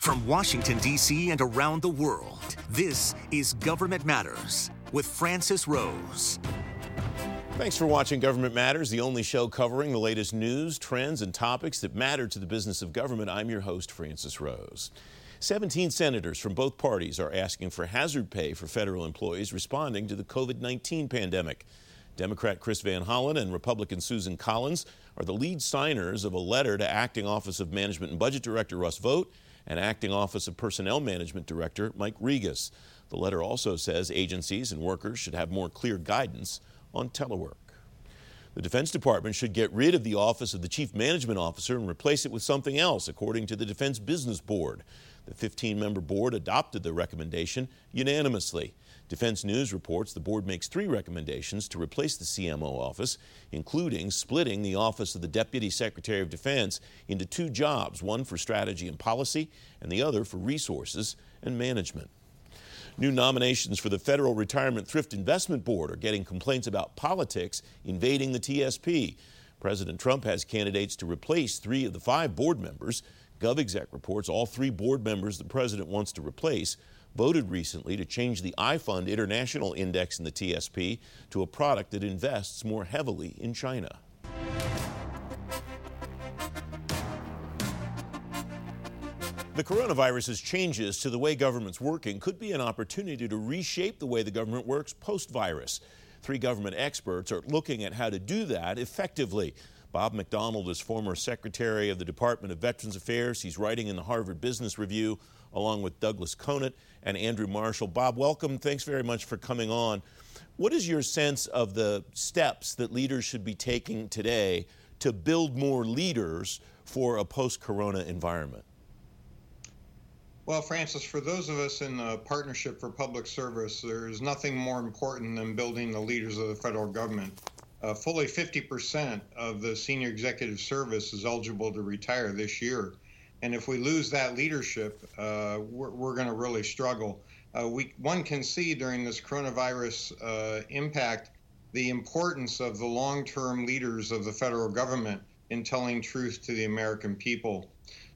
From Washington, D.C. and around the world, this is Government Matters with Francis Rose. Thanks for watching Government Matters, the only show covering the latest news, trends, and topics that matter to the business of government. I'm your host, Francis Rose. 17 senators from both parties are asking for hazard pay for federal employees responding to the COVID 19 pandemic. Democrat Chris Van Hollen and Republican Susan Collins are the lead signers of a letter to Acting Office of Management and Budget Director Russ Vought and Acting Office of Personnel Management Director Mike Rigas. The letter also says agencies and workers should have more clear guidance on telework. The Defense Department should get rid of the Office of the Chief Management Officer and replace it with something else, according to the Defense Business Board. The 15 member board adopted the recommendation unanimously. Defense News reports the board makes three recommendations to replace the CMO office, including splitting the Office of the Deputy Secretary of Defense into two jobs, one for strategy and policy, and the other for resources and management. New nominations for the Federal Retirement Thrift Investment Board are getting complaints about politics invading the TSP. President Trump has candidates to replace three of the five board members. GovExec reports all three board members the president wants to replace voted recently to change the iFund International Index in the TSP to a product that invests more heavily in China. The coronavirus's changes to the way government's working could be an opportunity to reshape the way the government works post virus. Three government experts are looking at how to do that effectively. Bob McDonald is former Secretary of the Department of Veterans Affairs. He's writing in the Harvard Business Review along with Douglas Conant and Andrew Marshall. Bob, welcome. Thanks very much for coming on. What is your sense of the steps that leaders should be taking today to build more leaders for a post corona environment? Well, Francis, for those of us in the Partnership for Public Service, there's nothing more important than building the leaders of the federal government. Uh, fully 50% of the senior executive service is eligible to retire this year. And if we lose that leadership, uh, we're, we're going to really struggle. Uh, we, one can see during this coronavirus uh, impact the importance of the long term leaders of the federal government in telling truth to the American people.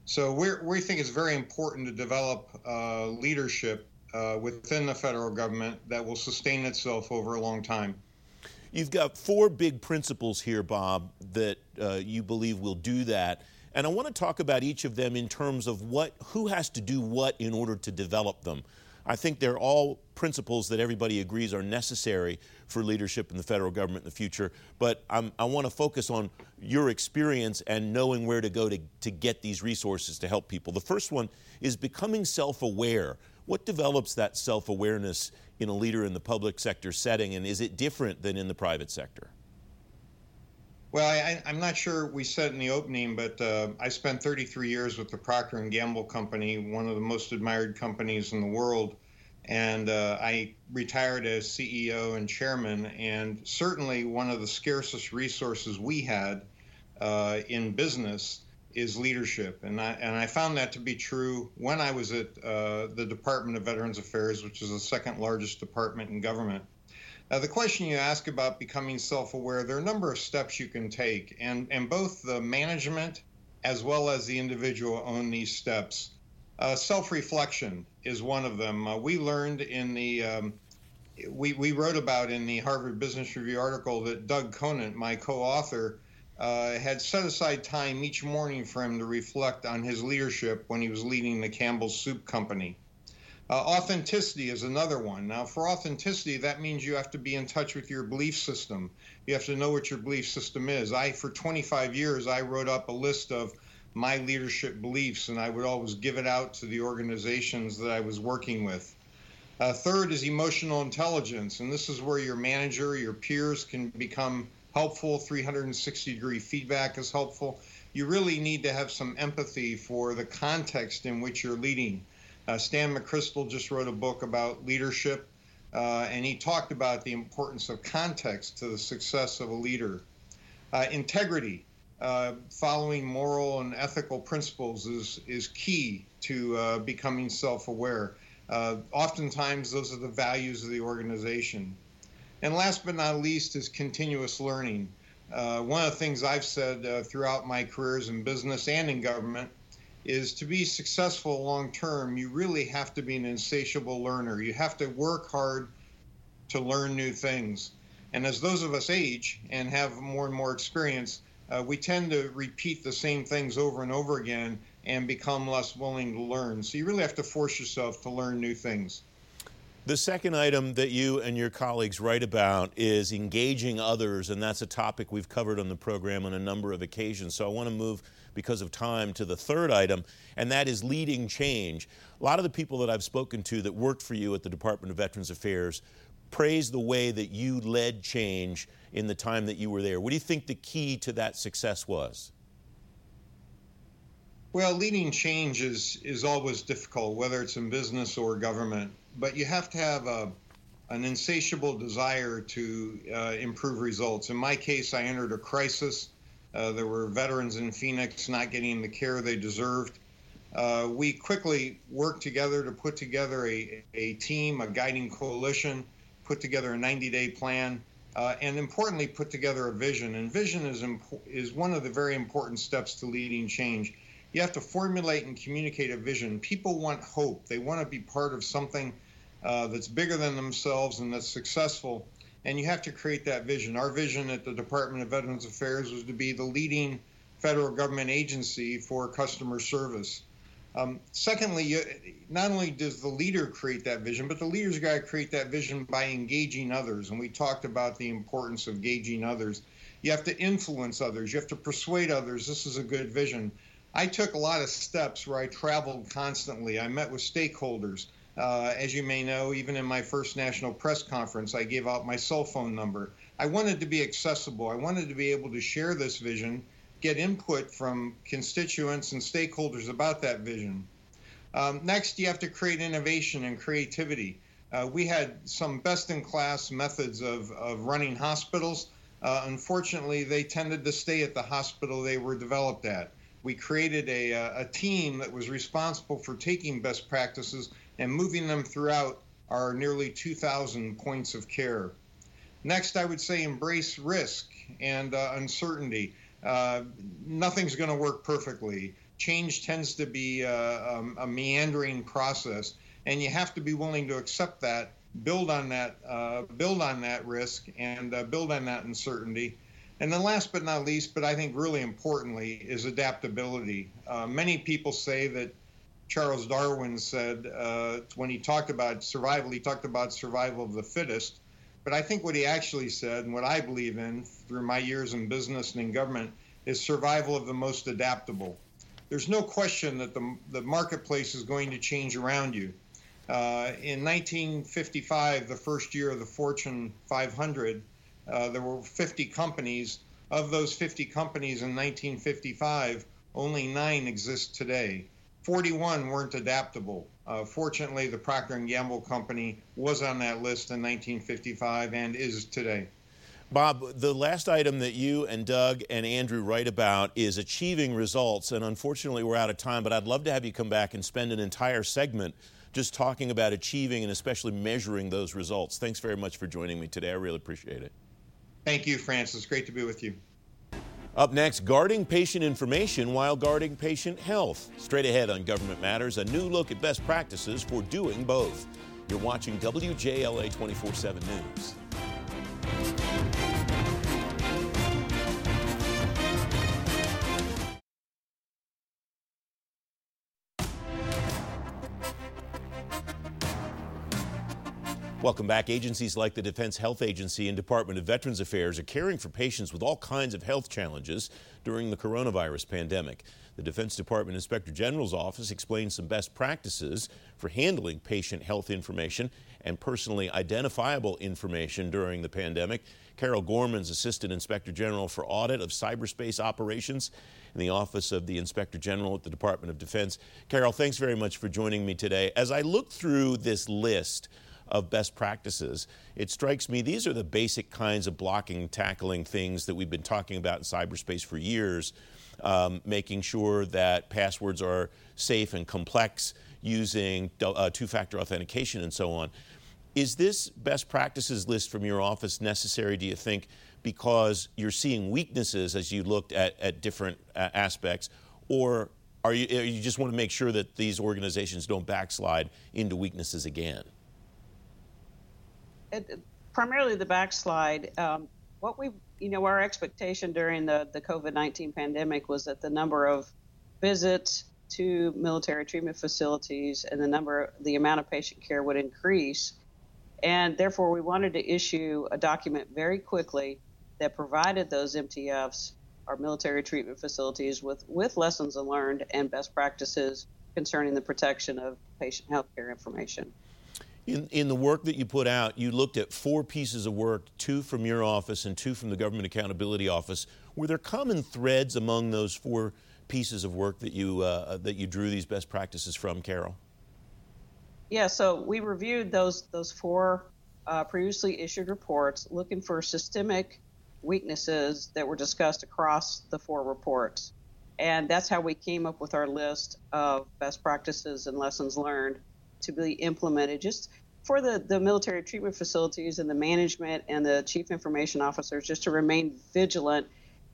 So we think it's very important to develop uh, leadership uh, within the federal government that will sustain itself over a long time. You've got four big principles here, Bob, that uh, you believe will do that. And I want to talk about each of them in terms of what, who has to do what in order to develop them. I think they're all principles that everybody agrees are necessary for leadership in the federal government in the future. But I'm, i want to focus on your experience and knowing where to go to, to get these resources to help people. The first one is becoming self aware. What develops that self awareness in a leader in the public sector setting, and is it different than in the private sector? Well, I, am not sure we said in the opening, but uh, I spent 33 years with the Procter and Gamble Company, one of the most admired companies in the world, and uh, I retired as CEO and chairman. And certainly, one of the scarcest resources we had uh, in business is leadership, and I and I found that to be true when I was at uh, the Department of Veterans Affairs, which is the second largest department in government. Uh, the question you ask about becoming self-aware, there are a number of steps you can take, and and both the management as well as the individual own these steps. Uh, self-reflection is one of them. Uh, we learned in the um, we, we wrote about in the Harvard Business Review article that Doug Conant, my co-author, uh, had set aside time each morning for him to reflect on his leadership when he was leading the Campbell's Soup Company. Uh, authenticity is another one. Now, for authenticity, that means you have to be in touch with your belief system. You have to know what your belief system is. I, for 25 years, I wrote up a list of my leadership beliefs, and I would always give it out to the organizations that I was working with. Uh, third is emotional intelligence, and this is where your manager, your peers can become helpful. 360 degree feedback is helpful. You really need to have some empathy for the context in which you're leading. Uh, Stan McChrystal just wrote a book about leadership, uh, and he talked about the importance of context to the success of a leader. Uh, integrity, uh, following moral and ethical principles, is, is key to uh, becoming self aware. Uh, oftentimes, those are the values of the organization. And last but not least is continuous learning. One of the things I've said throughout my careers in business and in government is to be successful long term, you really have to be an insatiable learner. You have to work hard to learn new things. And as those of us age and have more and more experience, uh, we tend to repeat the same things over and over again and become less willing to learn. So you really have to force yourself to learn new things. The second item that you and your colleagues write about is engaging others, and that's a topic we've covered on the program on a number of occasions. So I want to move, because of time, to the third item, and that is leading change. A lot of the people that I've spoken to that worked for you at the Department of Veterans Affairs praise the way that you led change in the time that you were there. What do you think the key to that success was? Well, leading change is, is always difficult, whether it's in business or government, but you have to have a, an insatiable desire to uh, improve results. In my case, I entered a crisis. Uh, there were veterans in Phoenix not getting the care they deserved. Uh, we quickly worked together to put together a, a team, a guiding coalition, put together a 90 day plan, uh, and importantly, put together a vision. And vision is, impo- is one of the very important steps to leading change you have to formulate and communicate a vision. People want hope. They want to be part of something uh, that's bigger than themselves and that's successful. And you have to create that vision. Our vision at the Department of Veterans Affairs was to be the leading federal government agency for customer service. Um, secondly, not only does the leader create that vision, but the leader's got to create that vision by engaging others. And we talked about the importance of engaging others. You have to influence others. You have to persuade others this is a good vision. I took a lot of steps where I traveled constantly. I met with stakeholders. Uh, as you may know, even in my first national press conference, I gave out my cell phone number. I wanted to be accessible. I wanted to be able to share this vision, get input from constituents and stakeholders about that vision. Um, next, you have to create innovation and creativity. Uh, we had some best in class methods of, of running hospitals. Uh, unfortunately, they tended to stay at the hospital they were developed at we created a, uh, a team that was responsible for taking best practices and moving them throughout our nearly 2,000 points of care. Next, I would say embrace risk and uh, uncertainty. Uh, nothing's going to work perfectly. Change tends to be uh, um, a meandering process, and you have to be willing to accept that, build on that, uh, build on that risk, and build on that uncertainty, and then, last but not least, but I think really importantly, is adaptability. Uh, many people say that Charles Darwin said uh, when he talked about survival, he talked about survival of the fittest. But I think what he actually said, and what I believe in through my years in business and in government, is survival of the most adaptable. There's no question that the, the marketplace is going to change around you. Uh, in 1955, the first year of the Fortune 500, uh, there were 50 companies. Of those 50 companies in 1955, only nine exist today. 41 weren't adaptable. Uh, fortunately, the Procter & Gamble company was on that list in 1955 and is today. Bob, the last item that you and Doug and Andrew write about is achieving results, and unfortunately we're out of time, but I'd love to have you come back and spend an entire segment just talking about achieving and especially measuring those results. Thanks very much for joining me today. I really appreciate it. Thank you, Francis. Great to be with you. Up next, guarding patient information while guarding patient health. Straight ahead on Government Matters, a new look at best practices for doing both. You're watching WJLA 24 7 News. Welcome back. Agencies like the Defense Health Agency and Department of Veterans Affairs are caring for patients with all kinds of health challenges during the coronavirus pandemic. The Defense Department Inspector General's office explains some best practices for handling patient health information and personally identifiable information during the pandemic. Carol Gorman's Assistant Inspector General for Audit of Cyberspace Operations in the Office of the Inspector General at the Department of Defense. Carol, thanks very much for joining me today. As I look through this list, of best practices. It strikes me these are the basic kinds of blocking, tackling things that we've been talking about in cyberspace for years, um, making sure that passwords are safe and complex, using uh, two factor authentication, and so on. Is this best practices list from your office necessary, do you think, because you're seeing weaknesses as you looked at, at different uh, aspects? Or Are you, you just want to make sure that these organizations don't backslide into weaknesses again? Primarily the backslide. Um, what we, you know, our expectation during the, the COVID 19 pandemic was that the number of visits to military treatment facilities and the number, the amount of patient care would increase. And therefore, we wanted to issue a document very quickly that provided those MTFs, our military treatment facilities, with, with lessons learned and best practices concerning the protection of patient health care information. In, in the work that you put out, you looked at four pieces of work, two from your office and two from the Government Accountability Office. Were there common threads among those four pieces of work that you, uh, that you drew these best practices from, Carol? Yeah, so we reviewed those, those four uh, previously issued reports looking for systemic weaknesses that were discussed across the four reports. And that's how we came up with our list of best practices and lessons learned to be implemented just for the, the military treatment facilities and the management and the chief information officers just to remain vigilant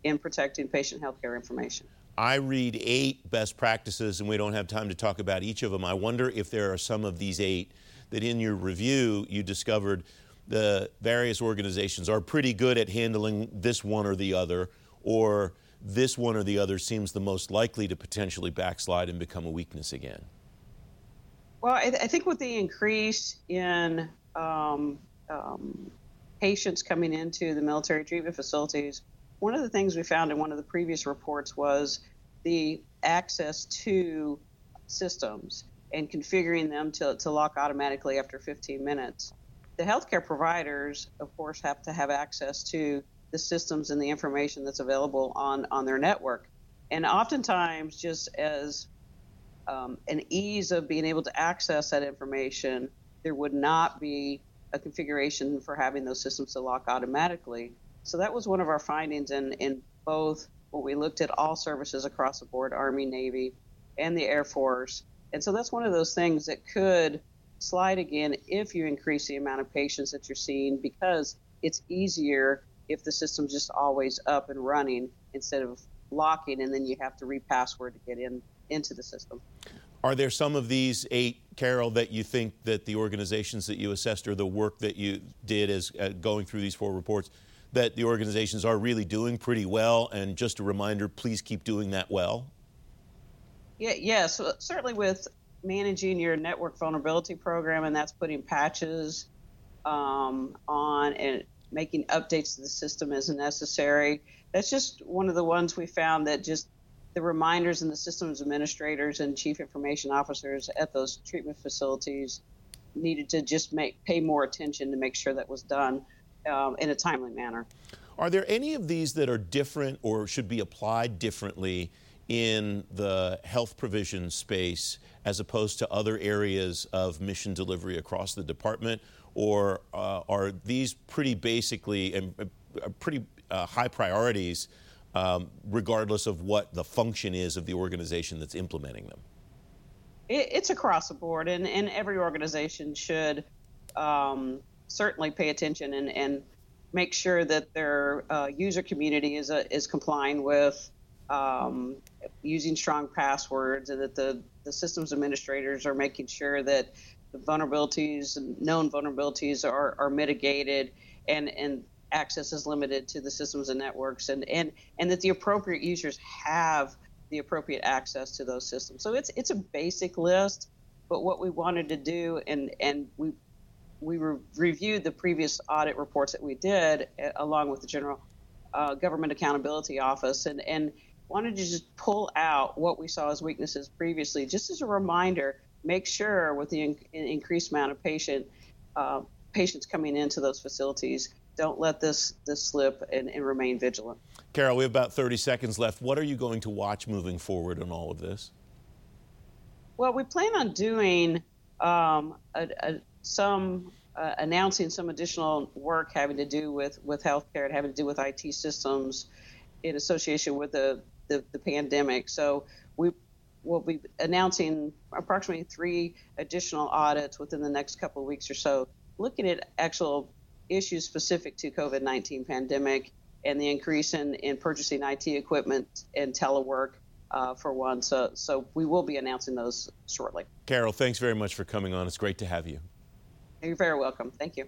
in protecting patient health care information. I read eight best practices, and we don't have time to talk about each of them. I wonder if there are some of these eight that in your review you discovered the various organizations are pretty good at handling this one or the other, or this one or the other seems the most likely to potentially backslide and become a weakness again. Well, I, th- I think with the increase in um, um, patients coming into the military treatment facilities, one of the things we found in one of the previous reports was the access to systems and configuring them to, to lock automatically after 15 minutes. The healthcare providers, of course, have to have access to the systems and the information that's available on, on their network. And oftentimes, just as um, an ease of being able to access that information, there would not be a configuration for having those systems to lock automatically. So that was one of our findings in, in both when we looked at all services across the board Army, Navy, and the Air Force. And so that's one of those things that could slide again if you increase the amount of patients that you're seeing because it's easier if the system's just always up and running instead of locking and then you have to repassword to get in into the system. Are there some of these eight, Carol, that you think that the organizations that you assessed or the work that you did as uh, going through these four reports, that the organizations are really doing pretty well? And just a reminder, please keep doing that well. Yeah, yes, certainly with managing your network vulnerability program, and that's putting patches um, on and making updates to the system as necessary. That's just one of the ones we found that just the reminders and the systems administrators and chief information officers at those treatment facilities needed to just make pay more attention to make sure that was done um, in a timely manner. Are there any of these that are different or should be applied differently in the health provision space as opposed to other areas of mission delivery across the department? Or uh, are these pretty basically and uh, pretty uh, high priorities um, regardless of what the function is of the organization that's implementing them? It, it's across the board, and, and every organization should um, certainly pay attention and, and make sure that their uh, user community is, uh, is complying with um, using strong passwords and that the, the systems administrators are making sure that the vulnerabilities known vulnerabilities are, are mitigated and, and access is limited to the systems and networks and, and, and that the appropriate users have the appropriate access to those systems. So it's it's a basic list, but what we wanted to do and and we we re- reviewed the previous audit reports that we did uh, along with the general uh, government accountability office and and wanted to just pull out what we saw as weaknesses previously just as a reminder make sure with the in- increased amount of patient uh, patients coming into those facilities don't let this this slip and, and, remain vigilant. Carol, we have about 30 seconds left. What are you going to watch moving forward on all of this? Well, we plan on doing um, a, a, some uh, announcing some additional work having to do with with healthcare and having to do with IT systems in association with the the, the pandemic. So we will be announcing approximately three additional audits within the next couple of weeks or so, looking at actual issues specific to COVID-19 pandemic and the increase in, in purchasing IT equipment and telework uh, for one. So, so we will be announcing those shortly. Carol, thanks very much for coming on. It's great to have you. You're very welcome. Thank you.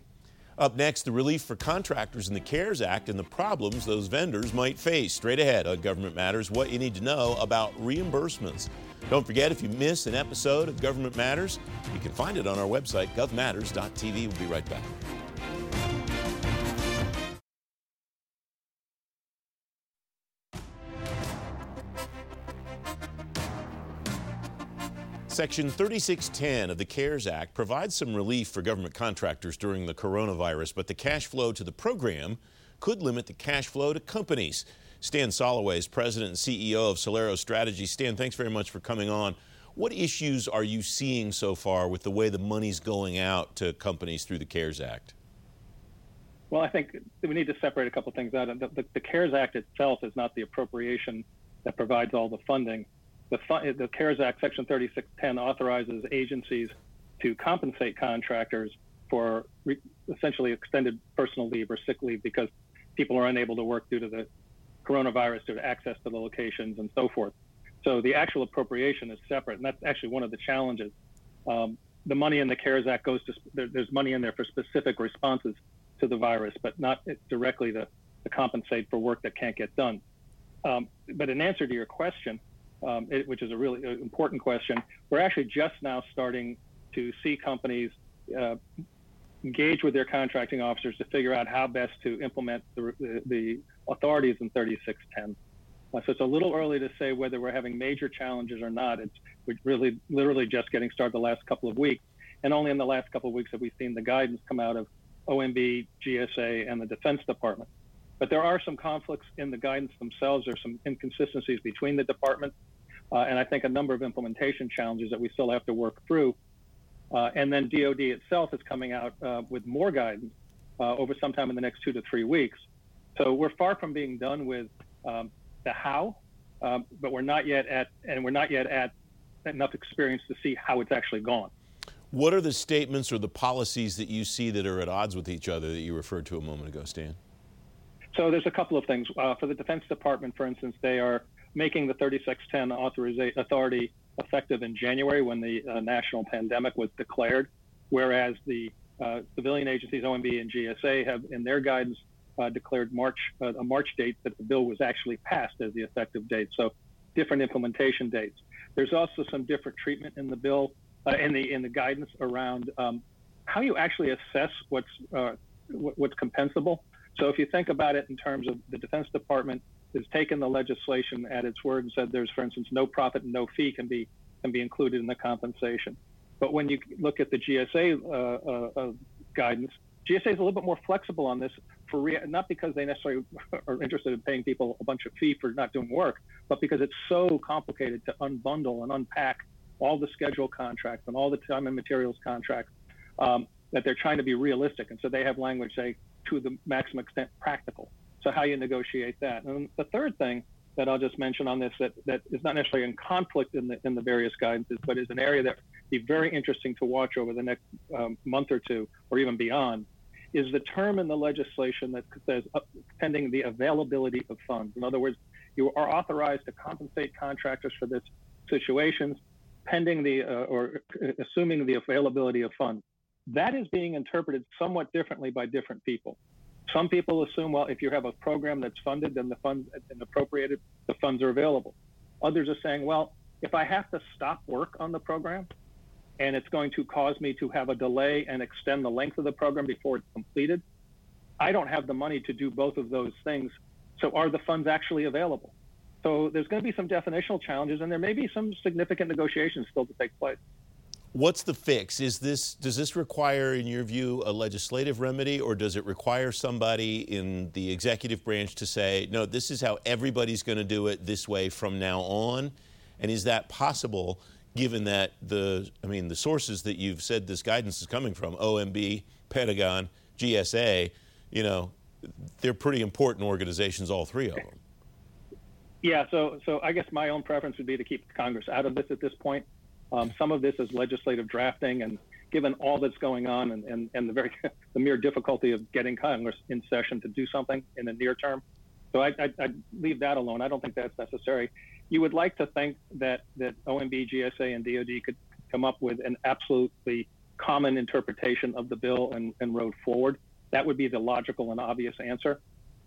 Up next, the relief for contractors in the CARES Act and the problems those vendors might face. Straight ahead on Government Matters, what you need to know about reimbursements. Don't forget, if you miss an episode of Government Matters, you can find it on our website, govmatters.tv. We'll be right back. Section 3610 of the CARES Act provides some relief for government contractors during the coronavirus, but the cash flow to the program could limit the cash flow to companies. Stan Soloway is president and CEO of Celero Strategy. Stan, thanks very much for coming on. What issues are you seeing so far with the way the money's going out to companies through the CARES Act? Well, I think we need to separate a couple things out. The, the, the CARES Act itself is not the appropriation that provides all the funding the, the CARES Act, Section 3610, authorizes agencies to compensate contractors for re- essentially extended personal leave or sick leave because people are unable to work due to the coronavirus, due to access to the locations and so forth. So the actual appropriation is separate, and that's actually one of the challenges. Um, the money in the CARES Act goes to there, there's money in there for specific responses to the virus, but not directly to, to compensate for work that can't get done. Um, but in answer to your question, um, it, which is a really uh, important question. We're actually just now starting to see companies uh, engage with their contracting officers to figure out how best to implement the, the, the authorities in 3610. Uh, so it's a little early to say whether we're having major challenges or not. It's really literally just getting started the last couple of weeks. And only in the last couple of weeks have we seen the guidance come out of OMB, GSA, and the Defense Department. But there are some conflicts in the guidance themselves. There's some inconsistencies between the departments uh, and I think a number of implementation challenges that we still have to work through. Uh, and then DoD itself is coming out uh, with more guidance uh, over sometime in the next two to three weeks. So we're far from being done with um, the how, um, but we're not yet at, and we're not yet at enough experience to see how it's actually gone. What are the statements or the policies that you see that are at odds with each other that you referred to a moment ago, Stan? So there's a couple of things. Uh, for the Defense Department, for instance, they are making the 3610 authorization authority effective in January when the uh, national pandemic was declared, whereas the uh, civilian agencies, OMB and GSA, have in their guidance uh, declared March uh, a March date that the bill was actually passed as the effective date. So different implementation dates. There's also some different treatment in the bill uh, in the in the guidance around um, how you actually assess what's uh, what's compensable. So if you think about it in terms of the Defense Department has taken the legislation at its word and said there's, for instance, no profit and no fee can be can be included in the compensation. But when you look at the GSA uh, uh, uh, guidance, GSA is a little bit more flexible on this for re- not because they necessarily are interested in paying people a bunch of fee for not doing work, but because it's so complicated to unbundle and unpack all the schedule contracts and all the time and materials contracts um, that they're trying to be realistic. And so they have language say to the maximum extent practical. So how you negotiate that. And the third thing that I'll just mention on this that, that is not necessarily in conflict in the in the various guidances, but is an area that be very interesting to watch over the next um, month or two, or even beyond, is the term in the legislation that says uh, pending the availability of funds. In other words, you are authorized to compensate contractors for this situations pending the uh, or assuming the availability of funds. That is being interpreted somewhat differently by different people. Some people assume, well, if you have a program that's funded, then the funds and appropriated, the funds are available. Others are saying, well, if I have to stop work on the program and it's going to cause me to have a delay and extend the length of the program before it's completed, I don't have the money to do both of those things. So are the funds actually available? So there's going to be some definitional challenges and there may be some significant negotiations still to take place. What's the fix? Is this does this require, in your view, a legislative remedy, or does it require somebody in the executive branch to say, no, this is how everybody's going to do it this way from now on? And is that possible, given that the I mean the sources that you've said this guidance is coming from, OMB, Pentagon, GSA, you know, they're pretty important organizations, all three of them. Yeah, so so I guess my own preference would be to keep Congress out of this at this point. Um, some of this is legislative drafting, and given all that's going on and, and, and the very the mere difficulty of getting Congress in session to do something in the near term, So I, I, I leave that alone. I don't think that's necessary. You would like to think that that OMB, GSA, and DoD could come up with an absolutely common interpretation of the bill and, and road forward. That would be the logical and obvious answer.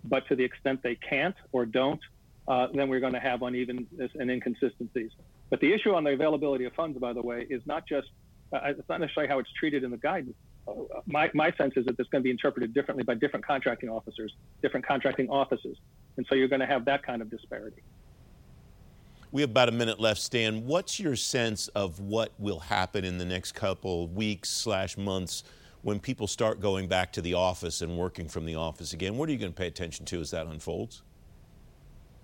But to the extent they can't or don't, uh, then we're going to have unevenness and inconsistencies. But the issue on the availability of funds, by the way, is not just uh, it's not necessarily how it's treated in the guidance. Uh, my, my sense is that it's going to be interpreted differently by different contracting officers, different contracting offices, and so you're going to have that kind of disparity. We have about a minute left, Stan. What's your sense of what will happen in the next couple weeks slash months when people start going back to the office and working from the office again? What are you going to pay attention to as that unfolds?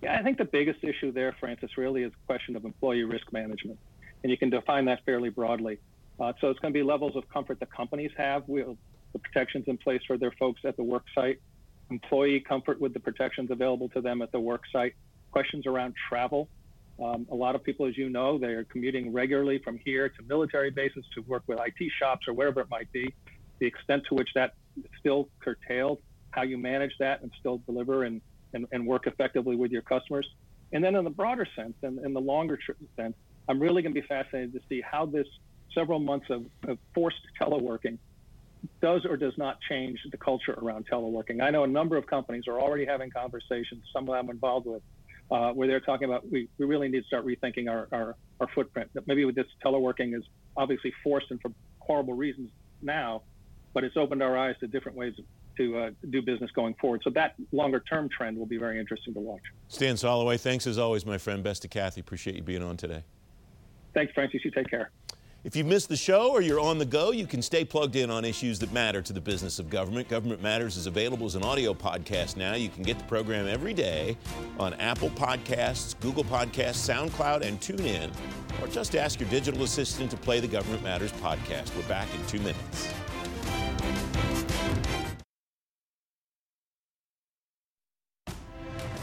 Yeah, I think the biggest issue there, Francis, really is a question of employee risk management, and you can define that fairly broadly. Uh, so it's going to be levels of comfort the companies have, we'll, the protections in place for their folks at the work site, employee comfort with the protections available to them at the work site, questions around travel. Um, a lot of people, as you know, they are commuting regularly from here to military bases to work with IT shops or wherever it might be. The extent to which that is still curtailed, how you manage that and still deliver and, and, and work effectively with your customers. And then in the broader sense and in the longer sense, I'm really going to be fascinated to see how this several months of, of forced teleworking does or does not change the culture around teleworking. I know a number of companies are already having conversations, some of them involved with, uh, where they're talking about we, we really need to start rethinking our, our, our footprint. That maybe with this teleworking is obviously forced and for horrible reasons now, but it's opened our eyes to different ways to uh, do business going forward. So that longer term trend will be very interesting to watch. Stan Soloway, thanks as always, my friend. Best to Kathy. Appreciate you being on today. Thanks, Francis. You take care. If you've missed the show or you're on the go, you can stay plugged in on issues that matter to the business of government. Government Matters is available as an audio podcast now. You can get the program every day on Apple Podcasts, Google Podcasts, SoundCloud, and TuneIn. Or just ask your digital assistant to play the Government Matters podcast. We're back in two minutes.